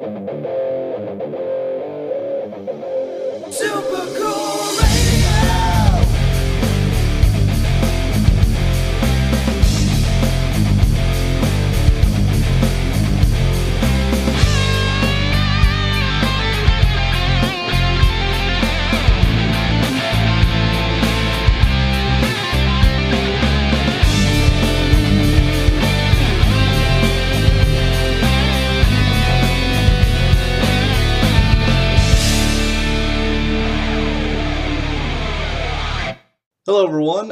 Super cool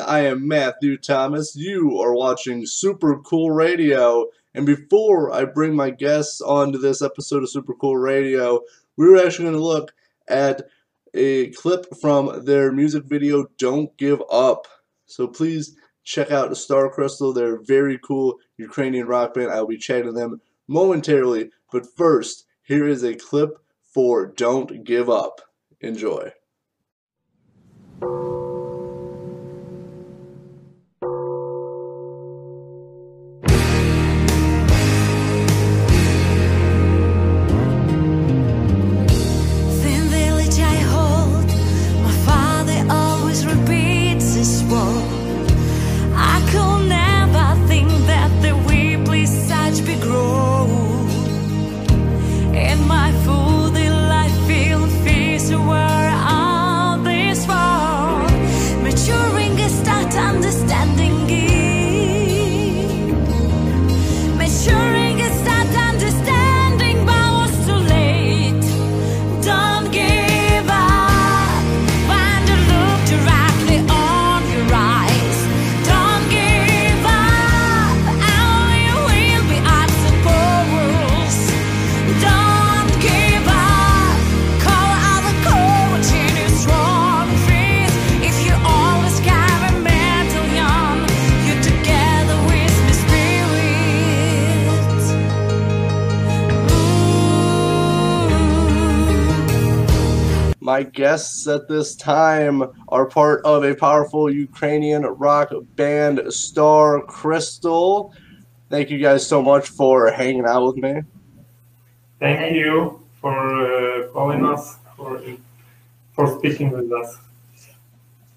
I am Matthew Thomas. You are watching Super Cool Radio. And before I bring my guests onto this episode of Super Cool Radio, we're actually going to look at a clip from their music video, Don't Give Up. So please check out Star Crystal. They're very cool Ukrainian rock band. I'll be chatting to them momentarily. But first, here is a clip for Don't Give Up. Enjoy. My guests at this time are part of a powerful Ukrainian rock band, Star Crystal. Thank you guys so much for hanging out with me. Thank you for uh, calling us, for, for speaking with us.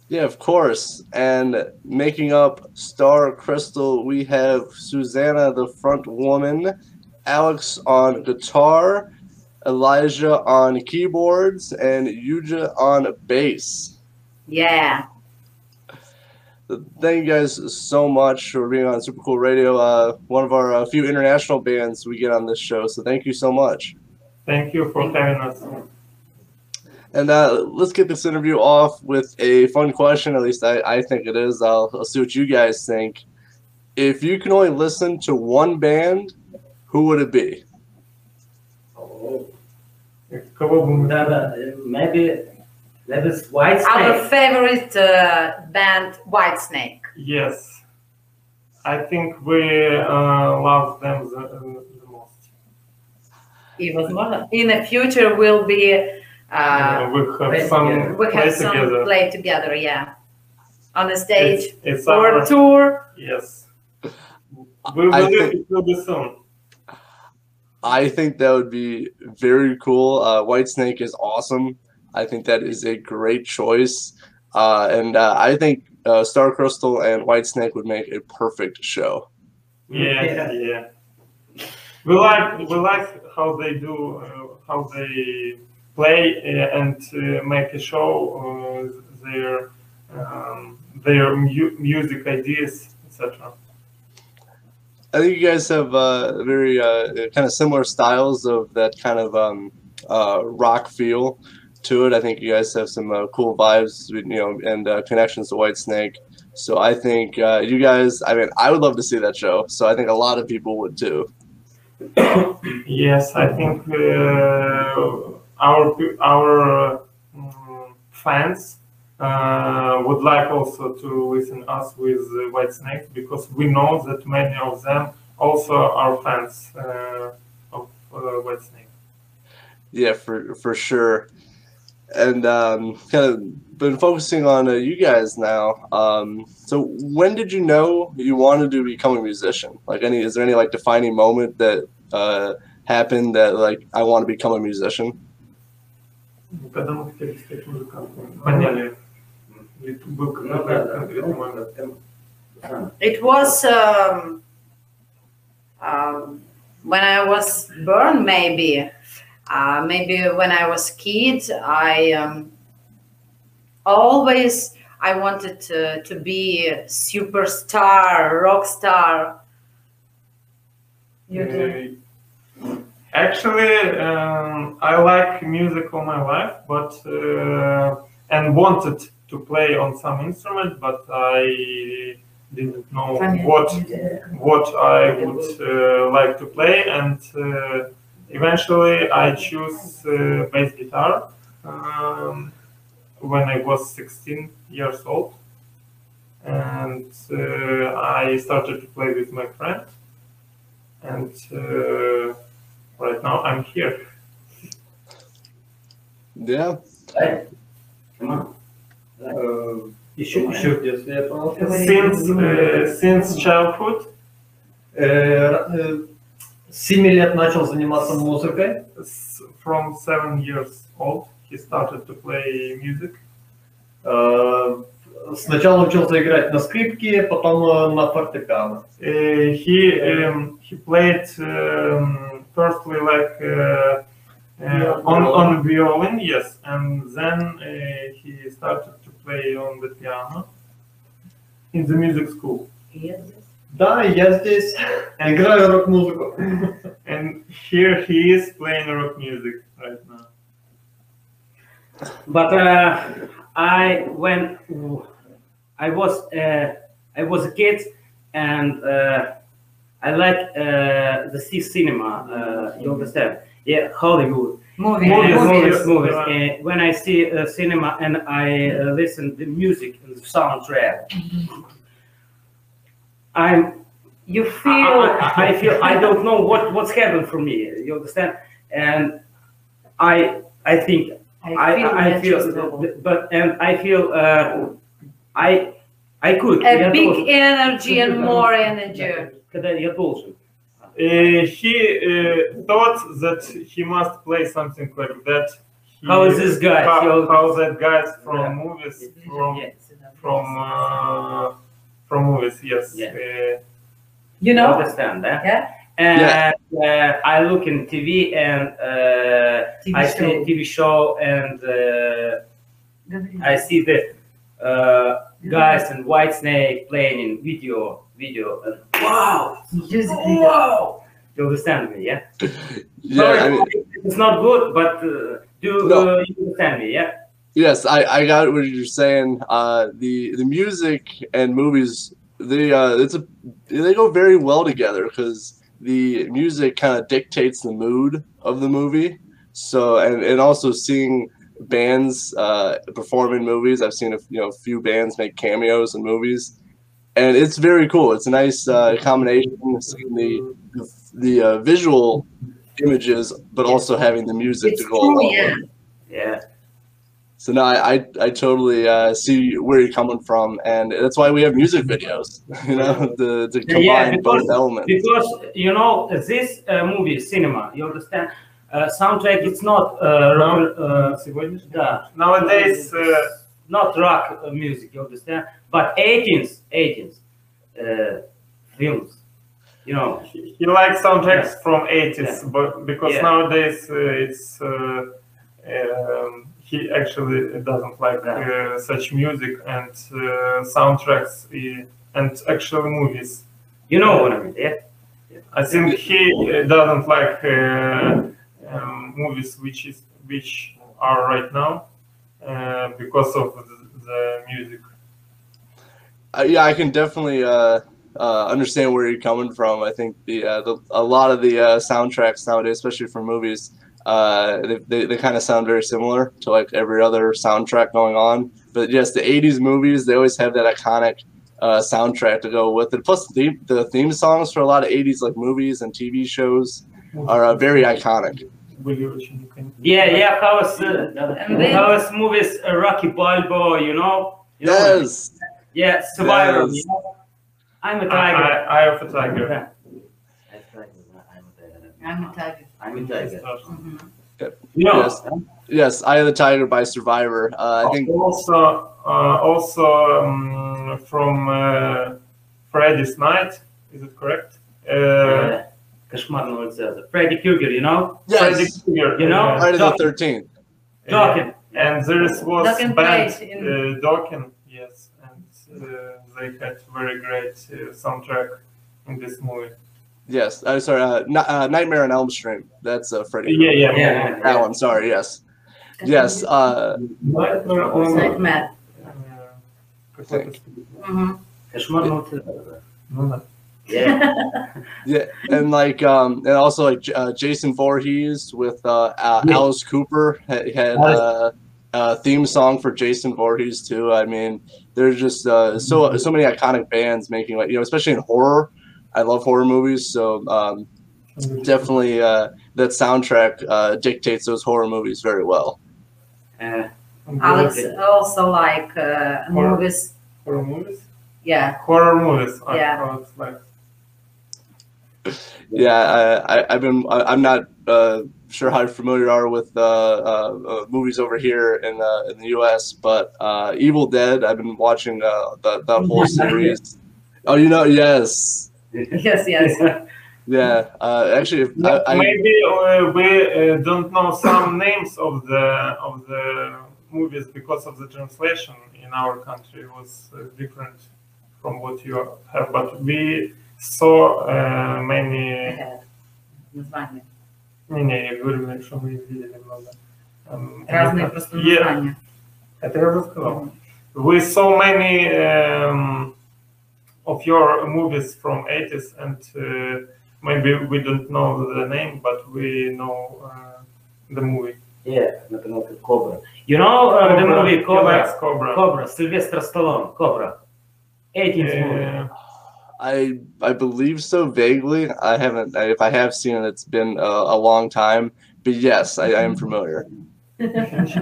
Yeah, of course. And making up Star Crystal, we have Susanna, the front woman, Alex on guitar, Elijah on keyboards, and Yuja on bass. Yeah. Thank you guys so much for being on Super Cool Radio, uh, one of our uh, few international bands we get on this show. So thank you so much. Thank you for having us. And uh, let's get this interview off with a fun question. At least I, I think it is. I'll, I'll see what you guys think. If you can only listen to one band, who would it be? Oh. The, maybe that is White Snake. Our favorite uh, band, Whitesnake. Yes, I think we uh, love them the, the most. Even in the future, we'll be. Uh, yeah, we have play some. Together. We have some together. play together. Yeah, on the stage it's, it's or our, tour. Yes, we will. Think... It will be soon. I think that would be very cool. Uh, Whitesnake is awesome. I think that is a great choice. Uh, and uh, I think uh, Star Crystal and Whitesnake would make a perfect show. Yeah, Yeah. yeah. We like we like how they do uh, how they play uh, and make a show their um, their mu- music ideas etc. I think you guys have uh, very uh, kind of similar styles of that kind of um, uh, rock feel to it. I think you guys have some uh, cool vibes, you know, and uh, connections to Whitesnake. So I think uh, you guys. I mean, I would love to see that show. So I think a lot of people would too. Yes, I think our our mm, fans uh, would like also to listen us with uh, Whitesnake because we know that many of them also are fans uh, of uh, Whitesnake. Yeah, for for sure. And um, kind of been focusing on uh, you guys now. Um, so when did you know you wanted to become a musician? Like any, is there any like defining moment that uh, happened that like I want to become a musician? Когда мы хотели стать музыкантами, поняли, book, no, It was um, um, when I was born, maybe. Uh, maybe when I was kid, I um, always I wanted to, to be a superstar, rock star. You do. Uh, actually, um, I like music all my life, but uh, and wanted to play on some instrument, but I didn't know what what I would uh, like to play, and uh, eventually I choose uh, bass guitar um, when I was 16 years old, and uh, I started to play with my friend, and uh, right now I'm here. Yeah. Hey. Come on. Еще, еще в детстве я пробовал. Since uh, since childhood, Э, э, С 7 лет начал заниматься музыкой. from seven years old, he started to play music. Э, Сначала учился играть на скрипке, потом э, на фортепиано. Uh, he um, he played um, firstly like uh, uh, on on violin, yes, and then uh, he started play on the piano in the music school. Да, я здесь играю рок-музыку. And here he is playing rock music right now. But uh, I when I was uh, I was a kid and uh, I like uh, the see cinema. Uh, you understand? Yeah, Hollywood. Movie. Movies, Movies, movies. movies. Uh, when I see uh, cinema and I uh, listen the music and the soundtrack, I'm You I, feel I, I feel I don't know what what's happened for me. You understand? And I I think I I, feel I feel, natural. but and I feel uh, I I could. a я big должен. energy and more energy. Когда я должен. Uh, he uh, thought that he must play something like that. He, How is this guy? How, He- how that guys from Yeah. movies from Yeah. from uh, from movies? Yes. Yeah. Uh, You You know? understand that? Yeah. And uh, I look in TV and uh, TV I show. see TV show and uh, I see the uh, guys in Whitesnake playing in video, video, and wow, Music. wow. You understand me? Yeah. Yeah. Sorry, I mean, it's not good, but uh, do No. uh, you understand me? Yeah. yes, I, I got what you're saying. Uh, the the music and movies they uh it's a they go very well together because the music kind of dictates the mood of the movie. So and and also seeing bands uh, perform in movies. I've seen a you know few bands make cameos in movies, and it's very cool. It's a nice uh, combination of seeing the the, the uh, visual images, but also having the music It's to go true, along yeah. with. Yeah. So no, I I, I totally uh, see where you're coming from, and that's why we have music videos, you know, to, to Yeah, combine both elements. Because you know this uh, movie, cinema. You understand? Uh, soundtrack it's not no. rock, yeah. nowadays uh, not rock music you understand but 18s 18s uh, films you know he likes soundtracks yeah. from 80s yeah. but because yeah. nowadays uh, it's uh, um, he actually doesn't like uh, such music and soundtracks and actual movies you know what i mean yeah i think he doesn't like um, movies which is which are right now uh, because of the, the music. Uh, yeah, I can definitely uh, uh, understand where you're coming from. I think the, uh, the a lot of the uh, soundtracks nowadays, especially for movies, uh, they, they, they kind of sound very similar to like every other soundtrack going on. But yes, the '80s movies they always have that iconic uh, soundtrack to go with it. Plus, the the theme songs for a lot of '80s like movies and TV shows are uh, very iconic. Yeah, you can. Yeah, yeah, was uh, was movies uh, Rocky Balboa, you know? You know yes. Yeah, Survivor. Yes. You know? I'm a tiger. I, I, I am a tiger. Yeah. I'm a tiger. I'm a tiger. Yes. Mm-hmm. Yes, I am the Tiger by Survivor. Uh, I think also uh, also um, from uh, Freddy's Night. Is it correct? Uh, yeah. Kashmar Noel that Freddy Krueger, you know? Yes. Freddy Krueger, you know? Friday the 13th. Dokken. And there was Dokken band, uh, in... uh, Dokken, yes. And uh, they had very great uh, soundtrack in this movie. Yes, I sorry. Uh, uh, Nightmare on Elm Street. That's uh, Freddy. Yeah, yeah, yeah, yeah. That one. Sorry. Yes, yes. Uh, on Elm Street. think. Yeah. yeah, and like, um, and also like uh, Jason Voorhees with uh, uh yeah. Alice Cooper had, had uh, uh, theme song for Jason Voorhees too. I mean, there's just uh, so mm-hmm. so many iconic bands making like you know, especially in horror. I love horror movies, so um, mm-hmm. definitely uh, that soundtrack uh, dictates those horror movies very well. Uh, Alex also like uh, horror. movies. Horror movies. Yeah. Horror movies. I yeah. Yeah, I, I, I've been. I, I'm not uh, sure how familiar you are with uh, uh, movies over here in uh, in the U.S., but uh, Evil Dead. I've been watching uh, the the whole series. Oh, you know, yes, Yes, yes. yeah. Uh, actually, if I, I, Maybe uh, we uh, don't know some names of the of the movies because of the translation in our country was uh, different from what you have, but we saw uh, many. Ahead. Название. Не, не, я говорю, что мы их видели много. Эм, Разные это- просто Yeah, названия. это я уже сказал. We saw many um, of your movies from 80s, and uh, maybe we don't know the name, but we know uh, the movie. yeah, например, как Cobra. You know uh, the movie He Cobra? likes Cobra. Cobra, Sylvester Stallone, Cobra. 18th movie. Uh, I I believe so vaguely. I haven't. I, if I have seen it, it's been a, a long time. But yes, I, I am familiar. Говорит,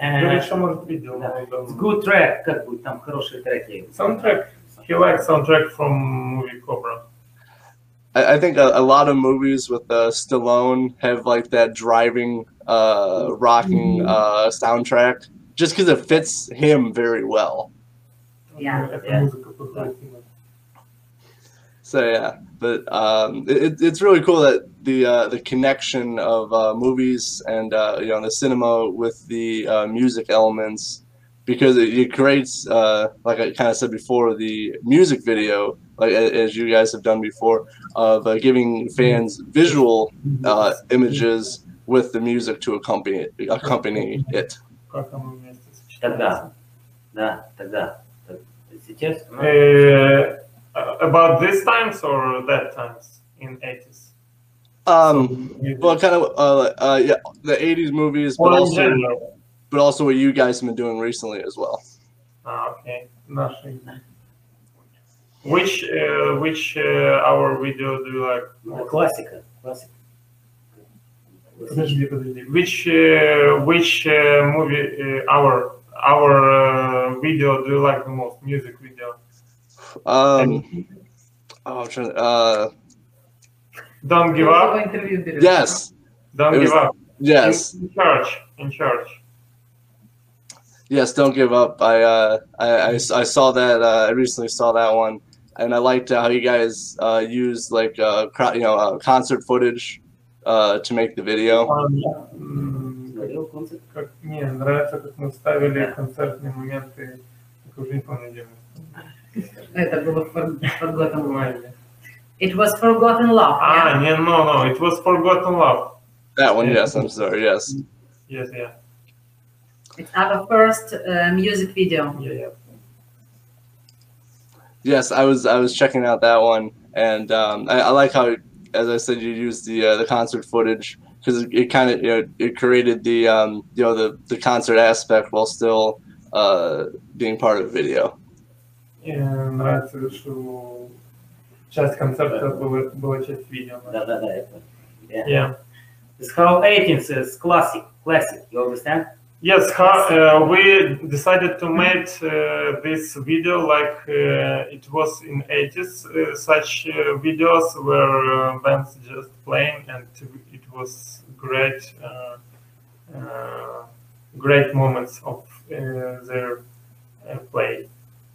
Uh, что может видел. да. но it's don't- good track, как бы там хорошие треки. Soundtrack. He likes soundtrack from movie Cobra. I, I think a, a lot of movies with uh, Stallone have like that driving, uh, rocking uh, soundtrack, just because it fits him very well. Yeah, Это yeah. музыка подходит ему. So yeah, but um, it, it's really cool that the uh, the connection of uh, movies and uh, you know the cinema with the uh, music elements because it, it creates uh, like I kind of said before the music video like a- as you guys have done before of uh, giving fans visual uh, images with the music to accompany it, accompany it. Как оно вместе сочетается. Тогда. Да, тогда. Так, Сейчас? ну, uh, about these times or that times in 80s? Um, well, kind of, uh, uh, yeah, the 80s movies, but, well, also, but also what you guys have been doing recently as well. Ah, okay, nothing. Which uh, which uh, our video do you like? More? Classica, classic. Which uh, which uh, movie uh, our our uh, video do you like the most? Music Um, oh, I'm trying to, uh, Don't give Его up. интервью берешь. yes, Don't It give was- up. yes, In church. In church. yes. Don't give up. I uh, I, I, I saw that. Uh, I recently saw that one, and I liked how you guys uh, used like uh, cro- you know uh, concert footage uh, to make the video. М, Смотрел концерт? Как мне нравится, как мы вставили концертные моменты. Так уже не помню, где мы. Это было For- Forgotten Love. вставили. It was Forgotten Love. Ah, yeah? не, no, no, it was Forgotten Love. That one, yes. I'm sorry. Yes. Yes, yeah, It's our first uh, music video. yeah, yeah. Yes, I was I was checking out that one, and um, I, I like how, as I said, you used the uh, the concert footage because it, it kind of you know it created the um, you know the the concert aspect while still uh, being part of the video. Мне нравится, что часть концерта была, была часть видео. Да, да, да, это. Yeah. Yeah. It's how 18th is classic, classic, you understand? Yes, how, uh, we decided to make uh, this video like uh, it was in 80s. Uh, such uh, videos where uh, bands just playing, and it was great, uh, uh, great moments of uh, their uh, play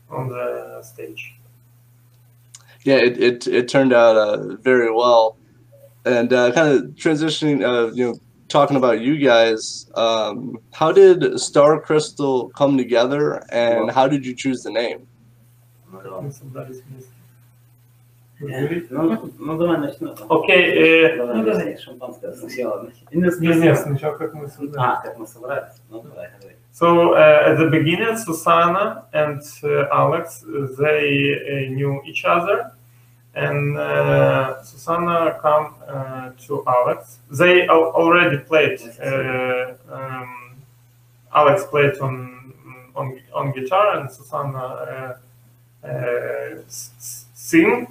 on the stage. Yeah, it it, it turned out uh, very well, and uh, kind of transitioning, uh, you know, talking about you guys. Um, how did Star Crystal come together, and how did you choose the name? Ну, ну, давай начну. Окей, э, Давай, Ну, говори. Шампанское сначала. И не не, не, сначала как мы создали. А, как мы собрались. Ну, давай, говори. So uh, at the beginning, Susanna and uh, Alex they uh, knew each other, and uh, Susanna come uh, to Alex. They al- already played. Uh, um, Alex played on on on guitar, and Susanna uh, uh, sing.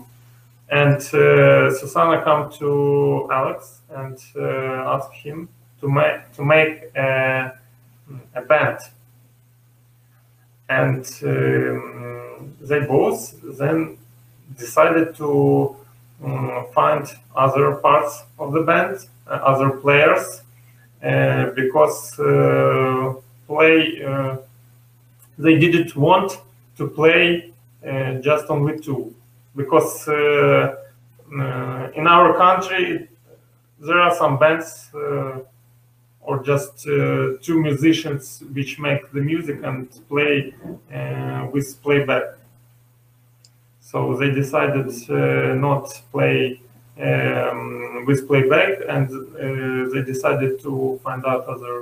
And uh, Susanna come to Alex and uh, ask him to make to make. A band. And um, they both then decided to um, find other parts of the band, uh, other players, uh, because uh, play uh, they didn't want to play uh, just only two, because uh, in our country there are some bands. Or just uh, two musicians which make the music and play uh, with playback. So they decided uh, not play um, with playback, and they decided to find out other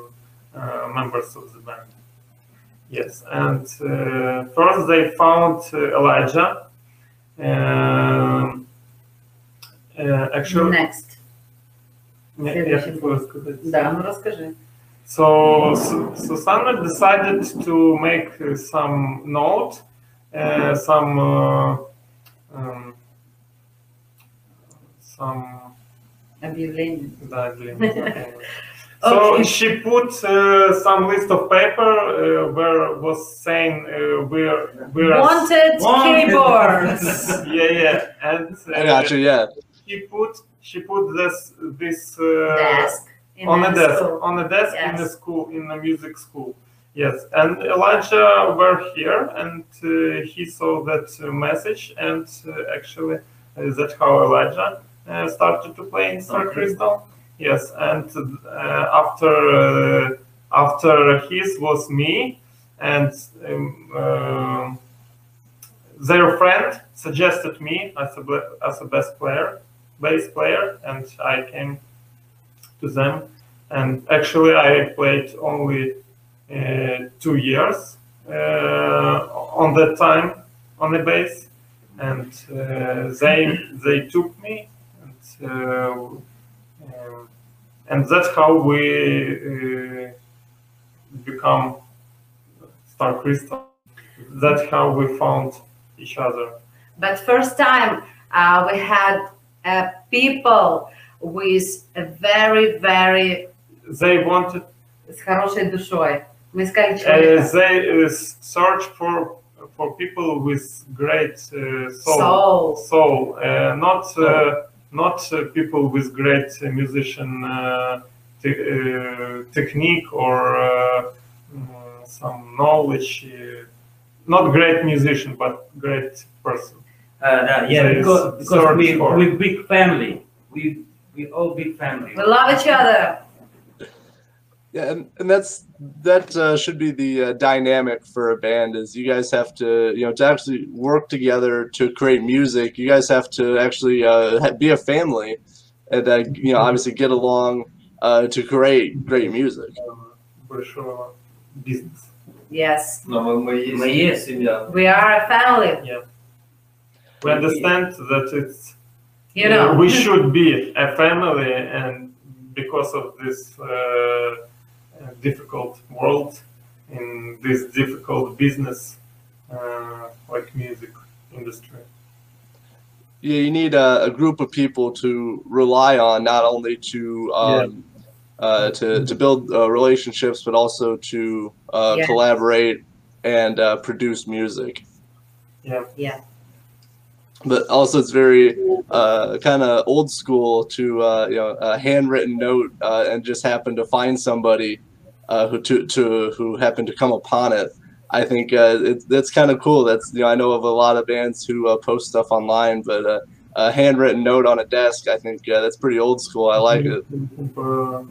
members of the band. Yes, and uh, first they found uh, Elijah. Um, uh, actually, Next. не, я хотел сказать. Да, ну расскажи. So Su- Susanna decided to make uh, some note, uh, some uh, um, some Объявление. да, блин, So Okay. she put uh, some list of paper uh, where was saying uh, we're we're Wanted Wanted. keyboards. yeah yeah and uh, I got you. Yeah. she put she put this this uh, Desk. on a the desk school. on a desk in the school in the music school yes and elijah were here and uh, he saw that uh, message and uh, actually uh, that's how elijah uh, started to play in star Okay. crystal yes and uh, after uh, after his was me and um, um their friend suggested me as a as a best player bass player and i came to them. And actually, I played only uh, two years uh, on that time on the bass, and uh, they they took me, and uh, um, and that's how we uh, become Star Crystal. That's how we found each other. But first time uh, we had uh, people with a very, very They wanted с хорошей душой. Мы искали Uh, человека. they uh, search for for people with great uh, soul, Soul. soul, uh, not uh, not uh, people with great uh, musician uh, te- uh, technique or uh, mm, some knowledge. Uh, not great musician, but great person. Uh, да, yeah, They because, because search we, for- we big family. We, we all big family. We love each other. Yeah, and, and that's that uh, should be the uh, dynamic for a band is you guys have to you know to actually work together to create music. You guys have to actually uh, ha- be a family, and uh, you know obviously get along uh, to create great music. Большого бизнеса. Yes. Но мы, мы есть Мы есть. семья. We are a family. We understand that it's You know. we should be a family, and because of this uh, uh, difficult world, in this difficult business, uh, like music industry. Yeah, you need a, a group of people to rely on, not only to um, uh, to to build uh, relationships, but also to uh, Yeah. collaborate and uh, produce music. Yeah. Yeah But also, it's very uh, kind of old school to uh, you know a handwritten note uh, and just happen to find somebody uh, who to, to who happened to come upon it. I think uh, it, that's kind of cool. That's you know I know of a lot of bands who uh, post stuff online, but uh, a handwritten note on a desk, I think uh, that's pretty old school. I like it. По-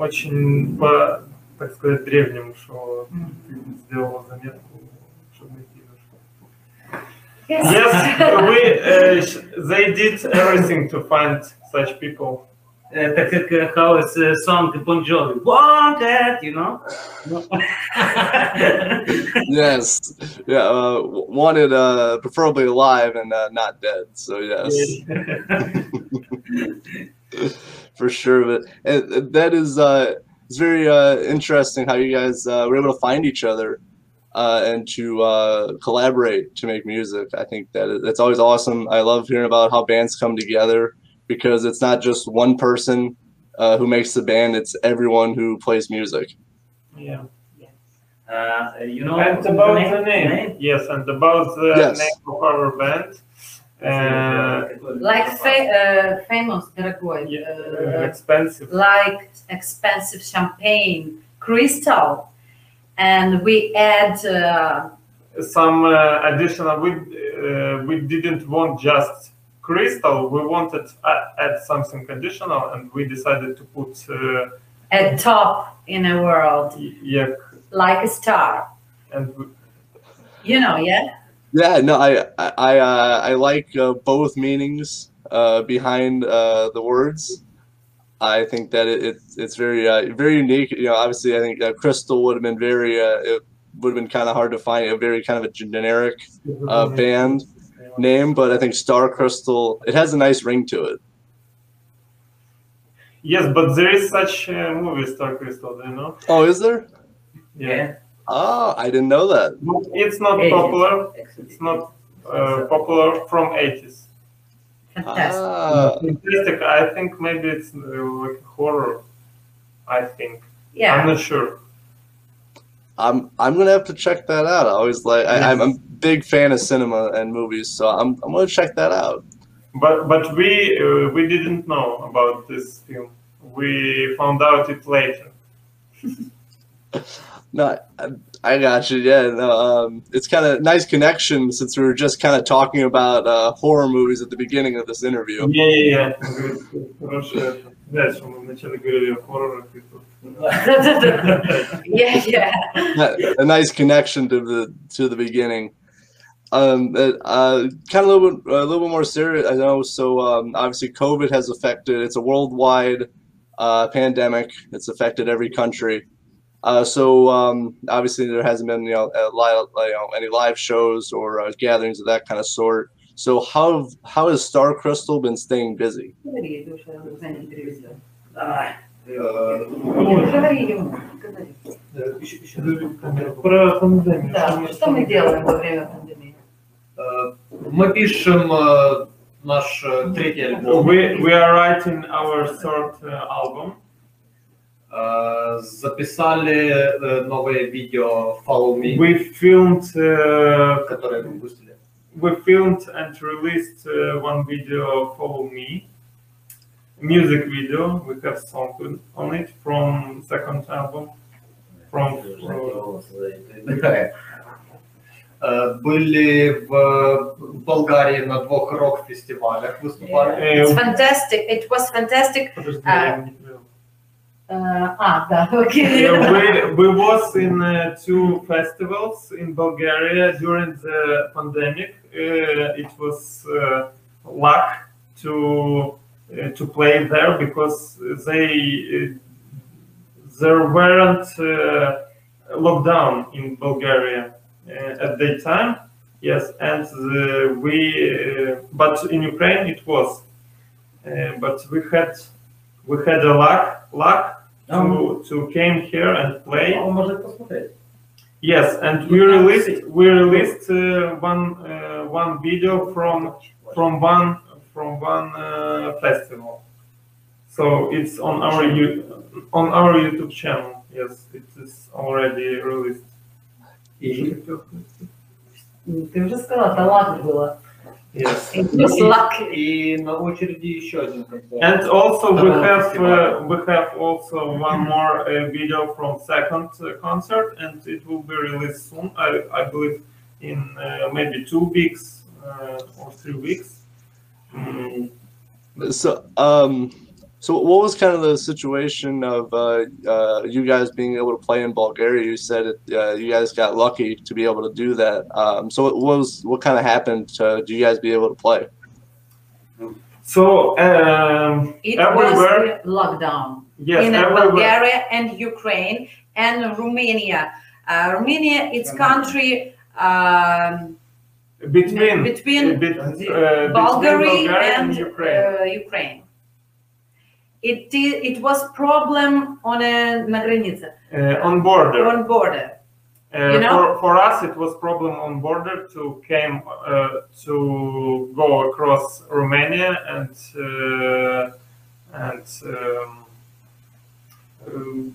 Очень по, так сказать, древнему, что ты сделала заметку, чтобы найти наш Yes. Yes, we, uh, sh- they did everything to find such people. Uh, так как uh, how is uh, song Bon Jovi, Wanted, you know? yes, yeah, uh, w- wanted uh, preferably alive and uh, not dead. So yes. for sure. But and, and that is uh, it's very uh, interesting how you guys uh, were able to find each other uh, and to uh, collaborate to make music. I think that that's always awesome. I love hearing about how bands come together because it's not just one person uh, who makes the band; it's everyone who plays music. Yeah. Uh, you know, and about the name, the name. yes, and about the yes. name of our band, uh, like fa- uh, famous Paraguay, yeah, uh, expensive, like expensive champagne, crystal and we add uh, Some uh, additional. We uh, we didn't want just crystal. We wanted uh, add something additional, and we decided to put uh, a top in a world, yeah, like a star. and we, You know, yeah. Yeah, no, I I I, uh, I like uh, both meanings uh, behind uh, the words. I think that it, it it's very uh, very unique. You know, obviously, I think uh, crystal would have been very uh, it would have been kind of hard to find a very kind of a generic uh, band name, but I think Star Crystal it has a nice ring to it. yes, but there is such a movie, Star Crystal. Do you know? Oh, is there? Yeah. Oh, I didn't know that. It's not Ages. popular. It's not uh, popular from 80s. Fantastic. Ah, Fantastic. I think maybe it's uh, like horror. I think. Yeah. I'm not sure. I'm I'm gonna have to check that out. I always like I, I'm a big fan of cinema and movies, so I'm I'm gonna check that out. But but we uh, we didn't know about this film. We found out it later. No, I, I got you. Yeah, no, um, it's kind of nice connection since we were just kind of talking about uh, horror movies at the beginning of this interview. Не-не-не. Хорошо. Дальше мы вначале говорили о хоррорах. и тут- yeah, yeah. a nice connection to the to the beginning. Um, uh, uh, kind of a little bit a little bit more serious. I know. So um, obviously, COVID has affected. It's a worldwide uh, pandemic. It's affected every country. Uh, so um, obviously, there hasn't been you know, a lot, you know any live shows or uh, gatherings of that kind of sort. So how how has Star Crystal been staying busy? Говори, Илюша, Женя перевезет. Давай. Говори ему, говори. Про пандемию. Да, что мы делаем во время пандемии? Э, Мы пишем э, наш э, третий альбом. We, we are writing our third uh, album. Э, Записали э, новое видео Follow Me, We filmed uh, которое мы выпустили. we filmed and released uh, one video follow me music video we have song with- on it from second album from, from Э, Были в Болгарии на двух рок-фестивалях выступали. It's uh, fantastic. It was fantastic. подожди, uh, Okay. yeah, we, we was in uh, two festivals in Bulgaria during the pandemic. Uh, it was uh, luck to uh, to play there because they uh, there weren't uh, lockdown in Bulgaria at that time. Yes, and the, we but in Ukraine it was. but we had we had a luck luck to to came here and play. Он может посмотреть. Yes, and we released we released uh, one uh, one video from from one from one uh, festival. So it's on our you on our YouTube channel. Yes, it is already released. И, Ты уже сказала, талант было. Yes. Just luck. и на очереди еще один концерт. And also we Uh, have uh, we have also one more uh, video from second uh, concert, and it will be released soon. I, I believe in uh, maybe two weeks uh, or three weeks. Mm, So, um, so what was kind of the situation of uh, uh, you guys being able to play in Bulgaria? You said it, uh, you guys got lucky to be able to do that. Um, so, what was what kind of happened to do you guys be able to play? So um, It everywhere, was lockdown yes, in everywhere. Bulgaria and Ukraine and Romania. Uh, Romania, it's country um, between between between Bulgaria Bulgaria and and Ukraine. uh, Ukraine. It i- it was problem on a на границе, Uh, on border. on border. Uh, You know? for, for us, it was problem on border to came uh, to go across Romania and uh, and um, um,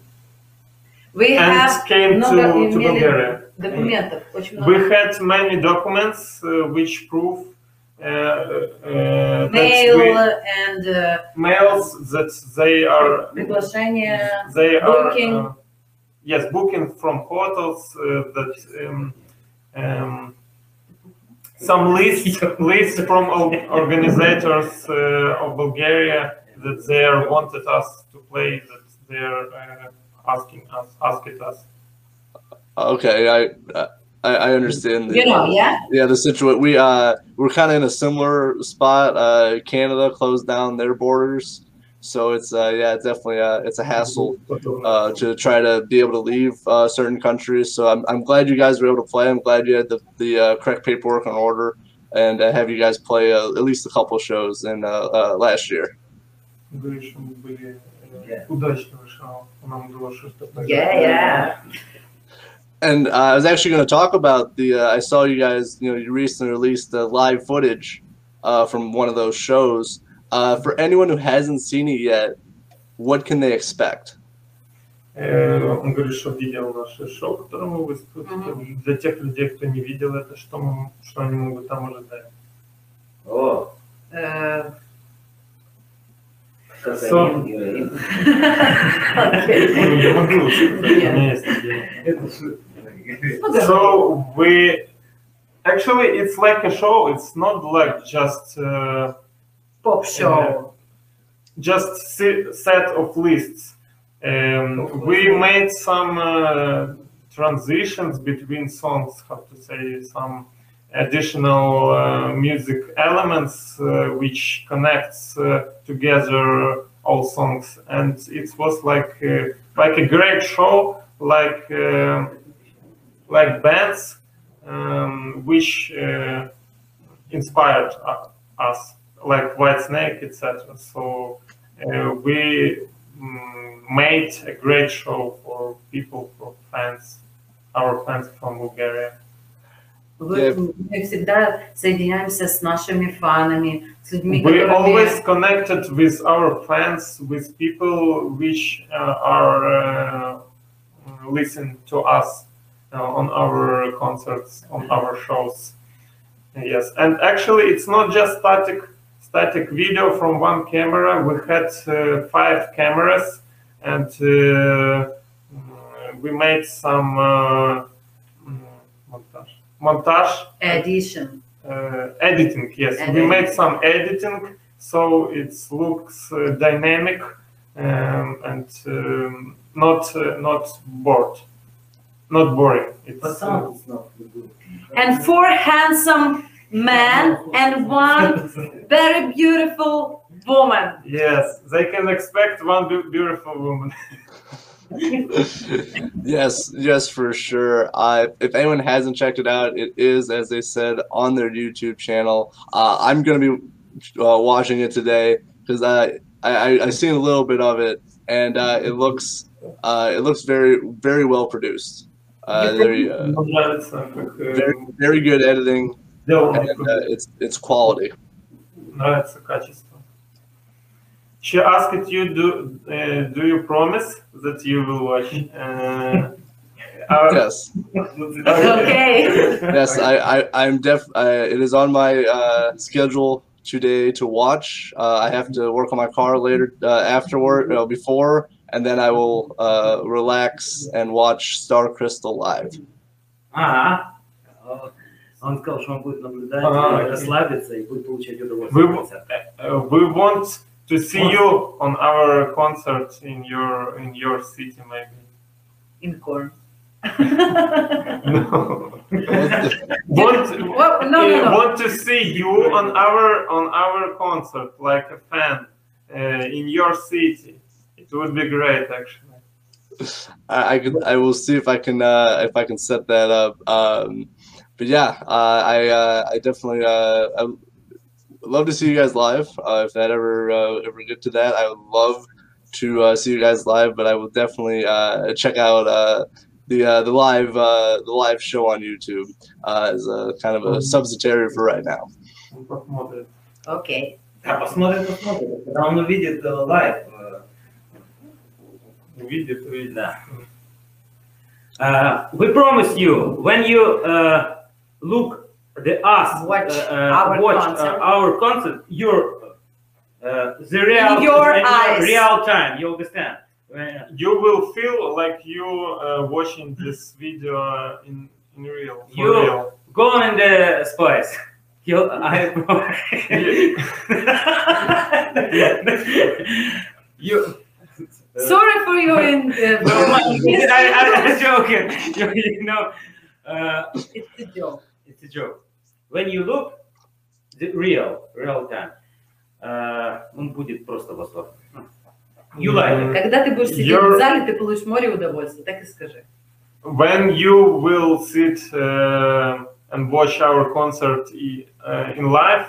We and have came to, много to имели Bulgaria. документов, очень We много. had many documents uh, which prove uh, uh, that uh, uh, uh, mail and mails that they are they booking. are yes booking from hotels that um, um, some lists lists from organizers uh, of Bulgaria that they are wanted us to play that they are uh, asking us asking us. Okay, I. Uh, I, I understand. The, you know, yeah. Yeah, the situation. We uh, we're kind of in a similar spot. Uh, Canada closed down their borders, so it's uh, yeah, definitely a, it's a hassle uh, to try to be able to leave uh, certain countries. So I'm, I'm glad you guys were able to play. I'm glad you had the the uh, correct paperwork on order, and uh, have you guys play uh, at least a couple shows in uh, uh last year. Yeah, yeah. And uh, I was actually going to talk about the. Uh, I saw you guys. You know, you recently released the live footage uh, from one of those shows. Uh, for anyone who hasn't seen it yet, what can they expect? Э, Он говорит, что видел наше шоу, которое мы выступили. Для тех людей, кто не видел это, что, мы, что они могут там ожидать? О, Uh, кокаин, героин. Ну, я могу сказать, у меня есть идея. So we actually it's like a show. It's not like just uh, Pop show. just se- set of lists. Um, we made some uh, transitions between songs. How to say some additional uh, music elements uh, which connects uh, together all songs, and it was like uh, like a great show, like uh, like bands um, which uh, inspired us, like Whitesnake, etc. So uh, we mm, made a great show for people, for fans, our fans from Bulgaria. Нашими фанами, людьми, We always connected with our fans, with people which uh, are uh, listening to us on our concerts, on our shows. Yes, and actually, it's not just static static video from one camera. We had uh, five cameras, and uh, we made some uh, mm, montage. Montage Edition. uh, editing yes we made some editing so it looks uh, dynamic um, and um, not uh, not bored not boring it's But uh, not good. And four handsome men and one very beautiful woman. yes they can expect one beau- beautiful woman yes, yes, for sure. Uh, if anyone hasn't checked it out, it is, as they said, on their YouTube channel. Uh, I'm going to be uh, watching it today because I, I I seen a little bit of it, and uh, it looks uh, it looks very very well produced. Uh, very uh, Мне нравится как э, very very good editing, сделано and uh, it's it's quality. нравится качество she asked you, do uh, do you promise that you will watch? Uh, our- Yes. Okay. Yes, I, I, I'm def. Uh, it is on my uh, schedule today to watch. Uh, I have to work on my car later uh, afterward, uh, before, and then I will uh, relax and watch Star Crystal live. Ага. О, Он сказал, что он будет наблюдать, Ага. э, расслабиться и будет получать удовольствие. We, от концерта. uh, we want to see you on our concert in your in your city, maybe. In corn. No. want, Well, no, no, uh, no. want to see you on our on our concert like a fan uh, in your city. It would be great, actually. I, I can. I will see if I can. Uh, if I can set that up. Um, but yeah, uh, I. Uh, I definitely. Uh, I would love to see you guys live. Uh, if that ever uh, ever get to that, I would love to uh, see you guys live. But I will definitely uh, check out uh, the uh, the live uh, the live show on YouTube uh, as a kind of a subsidiary for right now. Посмотрим. Okay. Да, посмотрим, посмотрим. Когда он увидит э, лайв, we promise you when you uh, look the us watch, uh, uh, our, watch uh, concert. our concert, your the real your real time. You understand? you will feel like you uh, watching this video in, in real. You real. go in the space. You, I, you, Sorry for your in, uh, I, I'm joking. You, you know, uh, It's a joke. it's a joke. When you look, the real, real time, uh, он будет просто восторг. You like it. Когда ты будешь сидеть You're- в зале, ты получишь море удовольствия, так и скажи. when you will sit uh, and watch our concert i- uh, in live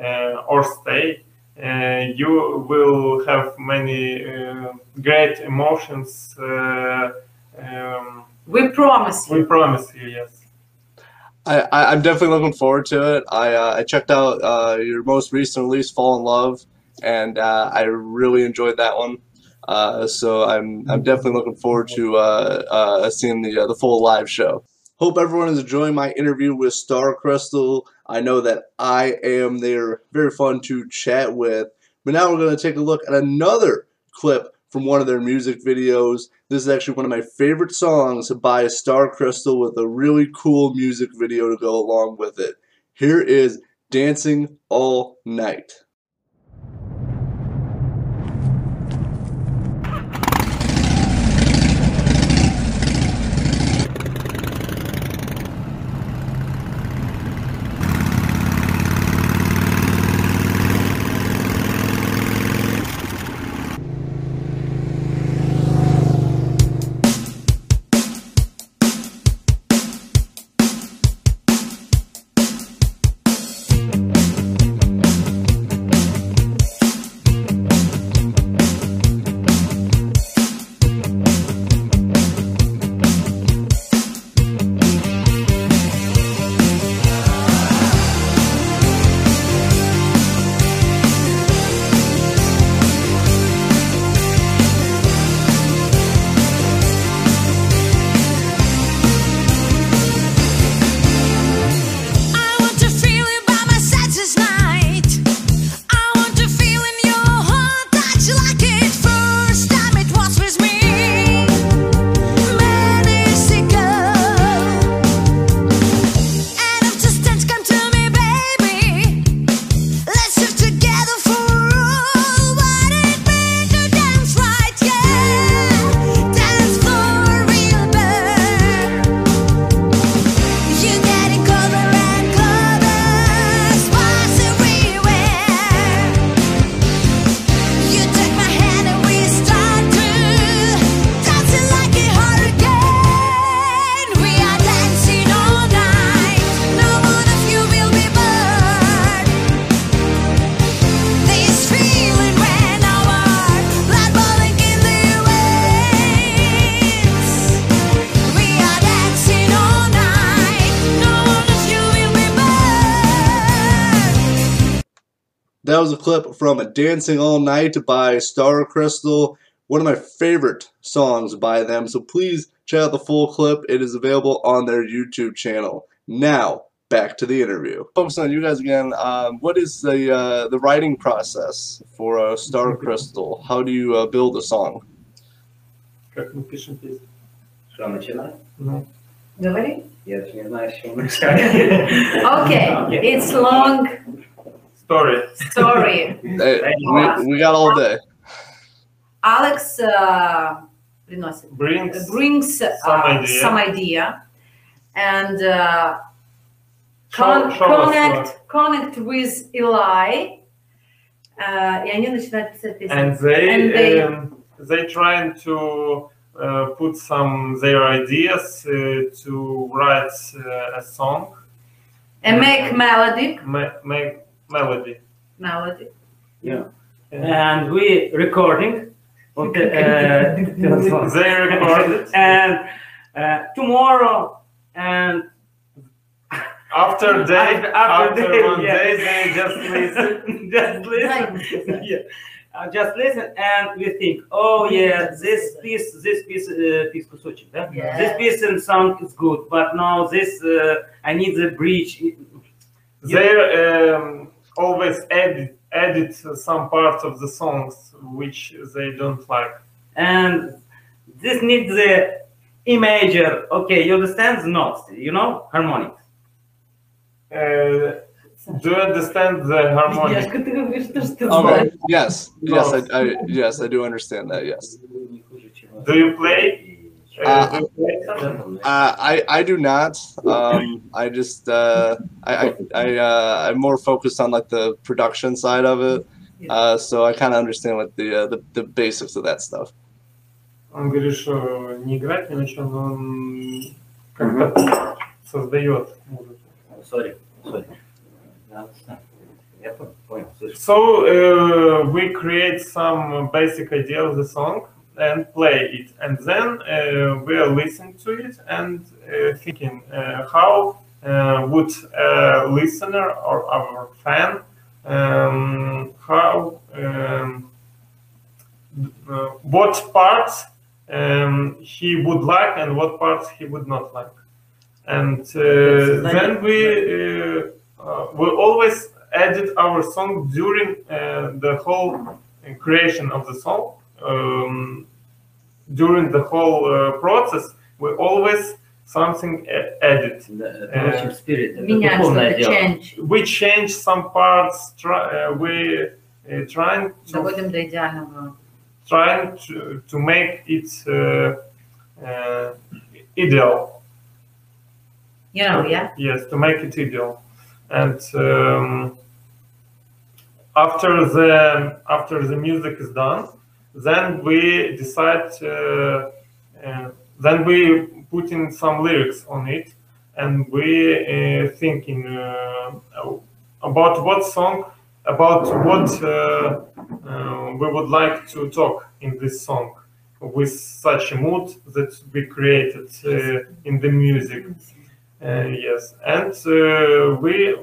uh, or stay, uh, you will have many uh, great emotions. Uh, um, We promise we you. promise you, yes. I, I I'm definitely looking forward to it. I uh, I checked out uh, your most recent release, "Fall in Love," and uh, I really enjoyed that one. Uh, so I'm I'm definitely looking forward to uh, uh, seeing the uh, the full live show. Hope everyone is enjoying my interview with Star Crystal. I know that I am. They're very fun to chat with. But now we're going to take a look at another clip from one of their music videos. This is actually one of my favorite songs by Star Crystal with a really cool music video to go along with it. Here is Dancing All Night. from Dancing All Night by Star Crystal, one of my favorite songs by them. So please check out the full clip. It is available on their YouTube channel. Now, back to the interview. Focus on you guys again. Um, what is the uh, the writing process for uh, Star Crystal? How do you uh, build a song? Как мы пишем песни. Что, начинать? Ну, Говори. Я даже не знаю, с чего начать. Okay, it's long story. story. Hey, we, we got all day. Alex uh, приносит Brings brings uh, Some idea. some idea and uh, show, con- show us, connect connect with Eli. Uh, и они начинают писать uh, песни. and they And they- um, they trying to uh, put some their ideas uh, to write uh, a song, And make melody. ma- make melody. Melody. Yeah. And we recording. Okay. Uh, they recorded. and uh, tomorrow and after day after, after, day, one yeah. day they just listen just listen yeah uh, just listen and we think oh yeah this piece this piece uh, piece Kusuchi, yeah? yeah. this piece and sound is good but now this uh, i need the bridge There. um, always edit edit some parts of the songs which they don't like. And this needs the E major. Okay, you understand notes, you know, harmonics. Uh, do you understand the harmonic? Okay. Yes, yes, I, I, yes, I do understand that. Yes. Do you play? Uh, Uh, do you play? Uh, I I do not. Um, I just uh, I I, I uh, I'm more focused on like the production side of it. Uh, so I kind of understand like the, uh, the the basics of that stuff. Он говорит, что не играть ни на чем, но он как-то создает музыку. Sorry, sorry. Я понял, слышу. So uh, we create some basic idea of the song and play it, and then uh, we are listening to it and uh, thinking uh, how uh, would a listener or our fan um, how um, uh, what parts um, he would like and what parts he would not like, and uh, then we uh, uh, we always edit our song during uh, the whole creation of the song um, during the whole uh, process we always something added. Spirit. We change some parts. Try, uh, we uh, trying to trying to, to make it uh, uh, ideal. You know, yeah. Yes, to make it ideal, and um, after the after the music is done, then we decide. Uh, uh, then we put in some lyrics on it, and we uh, thinking uh, about what song, about what uh, uh, we would like to talk in this song, with such a mood that we created uh, in the music. Uh, yes, and uh, we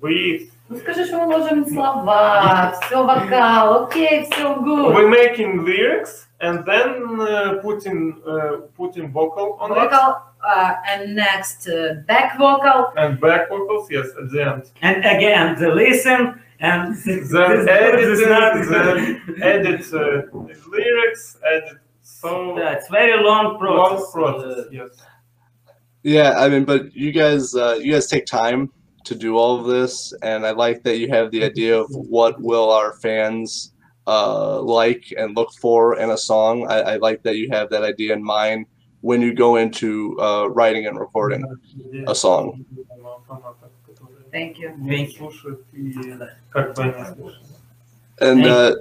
we Ну скажи, что мы ложим слова, все вокал, окей, все good. we making lyrics and then uh, putting uh, putting vocal on it Vocal uh, and next uh, back vocal. and back vocals. Yes, at the end. And again, the listen and Then edit, it, then edit uh, lyrics, edit. So Yeah, it's very long long process. process. Uh, Yes. Yeah, I mean, but you guys uh, you guys take time to do all of this, and I like that you have the idea of what will our fans uh, like and look for in a song. I, I, like that you have that idea in mind when you go into uh, writing and recording a song. Thank you. And uh,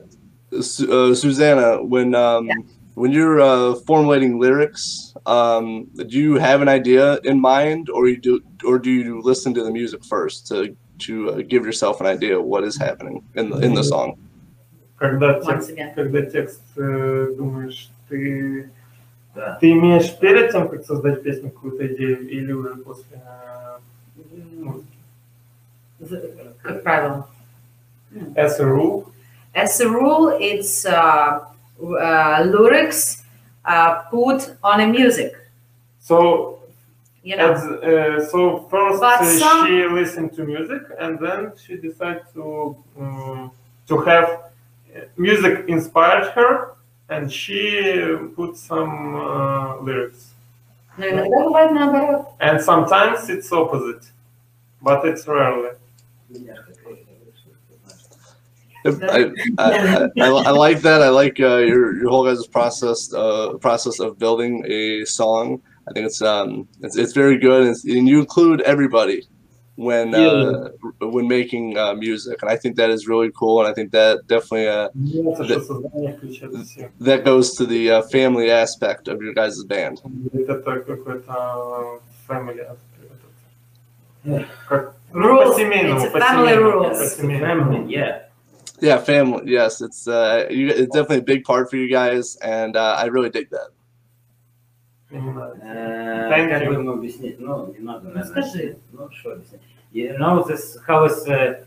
Su- uh, Sussana, when um, yeah. when you're uh, formulating lyrics um, do you have an idea in mind, or you do, or do you listen to the music first to to uh, give yourself an idea of what is happening in the in the song? Когда Once текст, again. когда текст э, думаешь, ты Да. ты имеешь перед тем, как создать песню какую-то идею, или уже после э, музыки? The- Как правило. As a rule, As a rule, it's uh, uh, lyrics Uh, put on a music. So, you know. As, uh, so first uh, some... she listened to music, and then she decided to um, to have music inspired her, and she put some lyrics. And sometimes it's opposite, but it's rarely. Yeah. I, I, I, like that. I like uh, your your whole guys' process uh, process of building a song. I think it's um it's, it's very good, and, and you include everybody when uh, yeah. uh, when making uh, music, and I think that is really cool, and I think that definitely uh, that, that goes to the uh, family aspect of your guys' band. Rules. It's a family rules. Family, yeah. Yeah, family. Yes, it's uh, you, it's definitely a big part for you guys, and uh, I really dig that. Именно. Э, Thank Как you. бы ему объяснить? Ну, не надо, наверное. скажи. Ну, что объяснить? You know, this, how is, uh,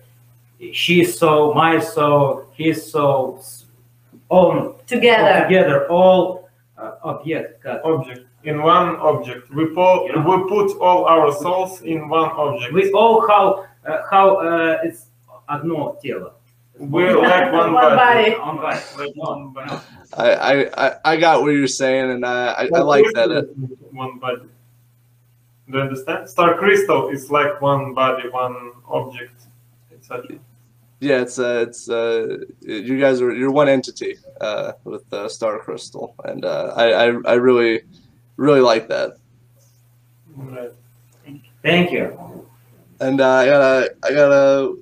she so, my so, his so, s- all Together. together, all uh, object, как? Object. In one object. We, po- Yeah. we put all our souls in one object. We all how, uh, how uh, it's одно тело. We like one One body. body. On body. Like one body. I, I, I, I got what you're saying, and I, I, I like that. One body. Do you understand? Star crystal is like one body, one object, etc. yeah, it's uh, it's uh, you guys are you're one entity uh, with uh, Star Crystal, and uh, I, I, I really, really like that. Right. Thank you. And uh, I got a, I got a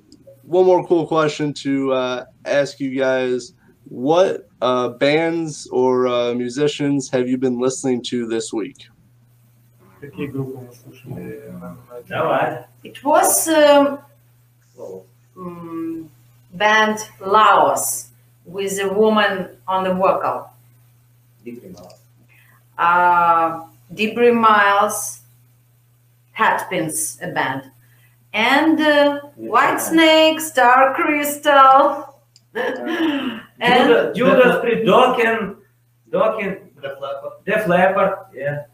one more cool question to uh, ask you guys. What uh, bands or uh, musicians have you been listening to this week? It was um, mm, band Laos with a woman on the vocal. Uh, Debris Miles, Hatpins, a band and uh, yeah. Whitesnake, star crystal, and Judas Priest, Dokken, Dokken, Def Leppard. Yeah.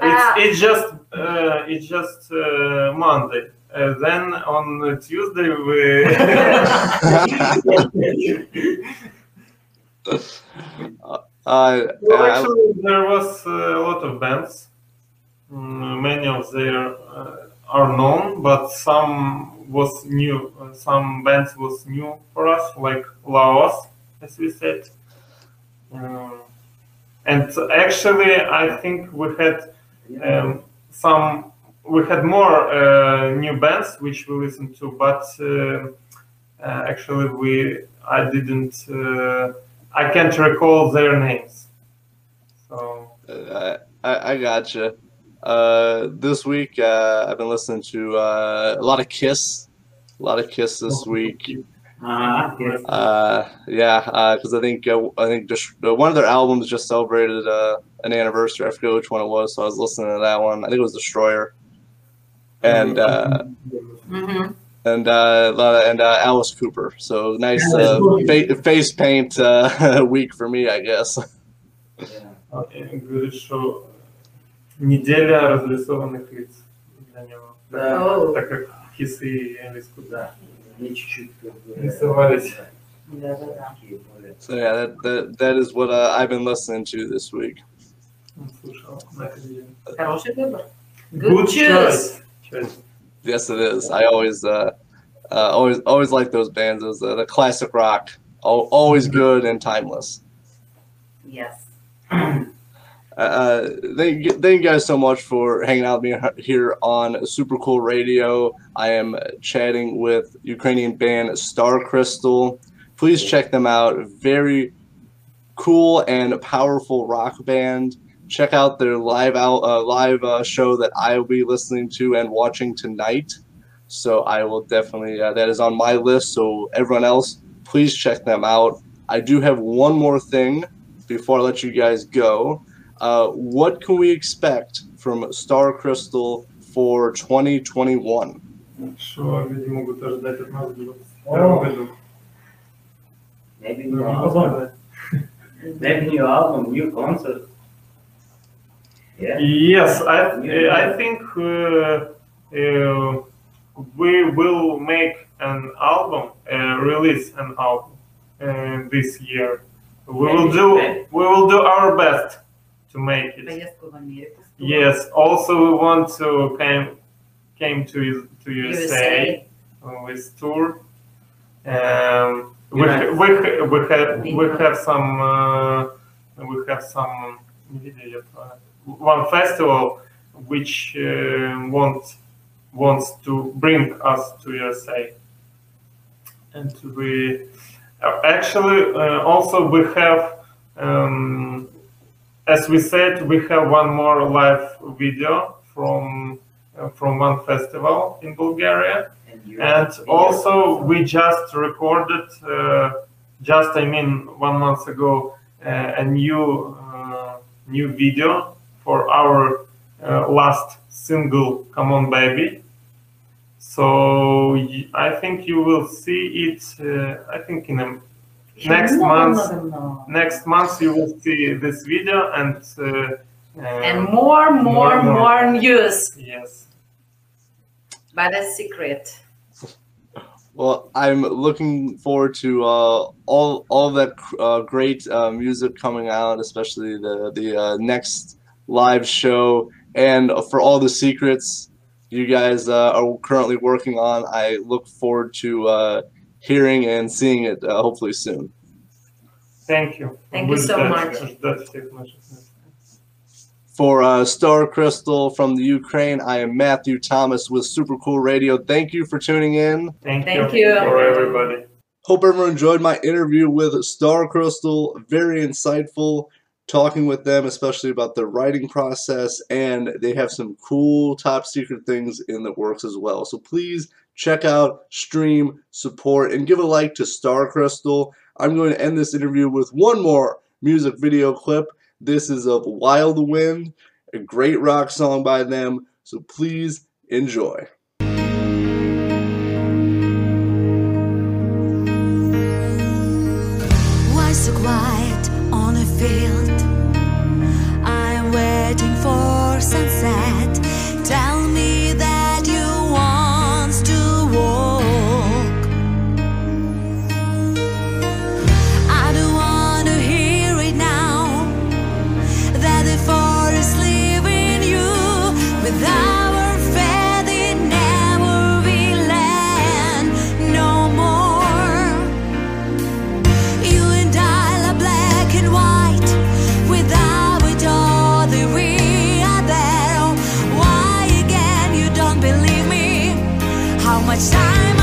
Ah. It's, just, uh, it's just uh, Monday. Uh, then on Tuesday we. uh, well, actually, there was uh, a lot of bands. Mm, many of them uh, are known, but some was new. Uh, some bands was new for us, like Laos, as we said. Um, and actually, I think we had um, some. We had more uh, new bands which we listened to, but uh, uh, actually, we I didn't. Uh, I can't recall their names. So I, I gotcha. Uh, this week, uh, I've been listening to uh, a lot of Kiss, a lot of Kiss this oh, week. Ah, uh, yeah, uh, because I think uh, I think just one of their albums just celebrated an anniversary. I forget which one it was, so I was listening to that one. I think it was Destroyer, and mm-hmm. and and Alice Cooper. So nice fa- face paint week for me, I guess. yeah, okay, good show неделя разрисованных лиц для него. Да. Оу. Так как Хисы и Элис Куда Мне чуть-чуть как бы, рисовались. Да-да-да. такие более. So yeah, that that, that is what uh, I've been listening to this week. Он слушал на этой неделе. Хороший выбор. Good choice. Choice. Yes, it is. I always uh, uh, always always like those bands. Those uh, the classic rock, al- always good and timeless. Yes. Uh, thank, you- thank you guys so much for hanging out with me here on Super Cool Radio. I am chatting with Ukrainian band Star Crystal. Please check them out. Very cool and powerful rock band. Check out their live out uh, live uh, show that I will be listening to and watching tonight. So I will definitely uh, that is on my list. So everyone else, please check them out. I do have one more thing before I let you guys go. Uh, what can we expect from Star Crystal for 2021? Что люди могут ожидать от нас в О. первом году? Maybe Ну, new не album. сказать. Maybe new album, new concert. Yeah. Yes, I I think uh, uh, we will make an album, uh, release an album uh, this year. We will do we will do our best to make it. Yes, also we want to came came to to USA, USA. with tour. Um, we, we, we have we have some uh, we have some uh, one festival which um, uh, wants wants to bring us to USA and we uh, actually uh, also we have um, as we said we have one more live video from uh, from one festival in Bulgaria. And, and also we just recorded uh, just i mean one month ago uh, a new uh, new video for our uh, last single come on baby. So I think you will see it uh, i think in a next month next month you will see this video and uh, uh, And more, more, More, more. more news, yes but a secret. Well, I'm looking forward to uh, all all that uh, great uh, music coming out, especially the the uh, next live show, and for all the secrets you guys uh, are currently working on. I look forward to uh, hearing and seeing it uh, hopefully soon. Thank you. Thank you so much. For uh, Star Crystal from the Ukraine, I am Matthew Thomas with Super Cool Radio. Thank you for tuning in. Thank, Thank you. you. For everybody. Hope everyone enjoyed my interview with Star Crystal. Very insightful talking with them, especially about their writing process, and they have some cool top secret things in the works as well. So please check out, stream, support, and give a like to Star Crystal. I'm going to end this interview with one more music video clip. This is of Wild Wind, a great rock song by them. So please enjoy. Time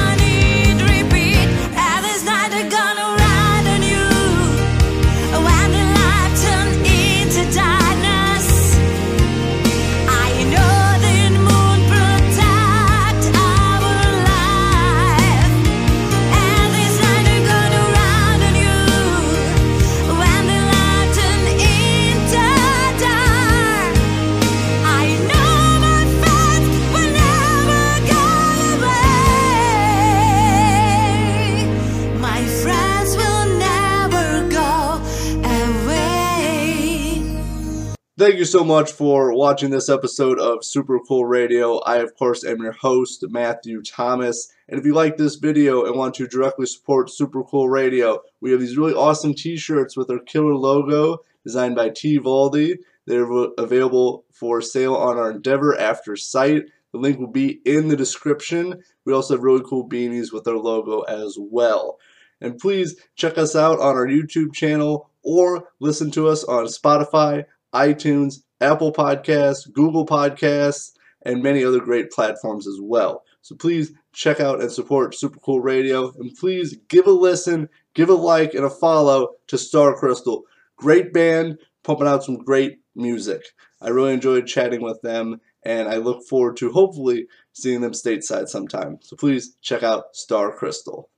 Thank you so much for watching this episode of Super Cool Radio. I, of course, am your host, Matthew Thomas. And if you like this video and want to directly support Super Cool Radio, we have these really awesome t shirts with our killer logo designed by T. Valdi. They're available for sale on our Endeavor After site. The link will be in the description. We also have really cool beanies with our logo as well. And please check us out on our YouTube channel or listen to us on Spotify, iTunes, Apple Podcasts, Google Podcasts, and many other great platforms as well. So please check out and support Super Cool Radio, and please give a listen, give a like, and a follow to Star Crystal. Great band, pumping out some great music. I really enjoyed chatting with them, and I look forward to hopefully seeing them stateside sometime. So please check out Star Crystal.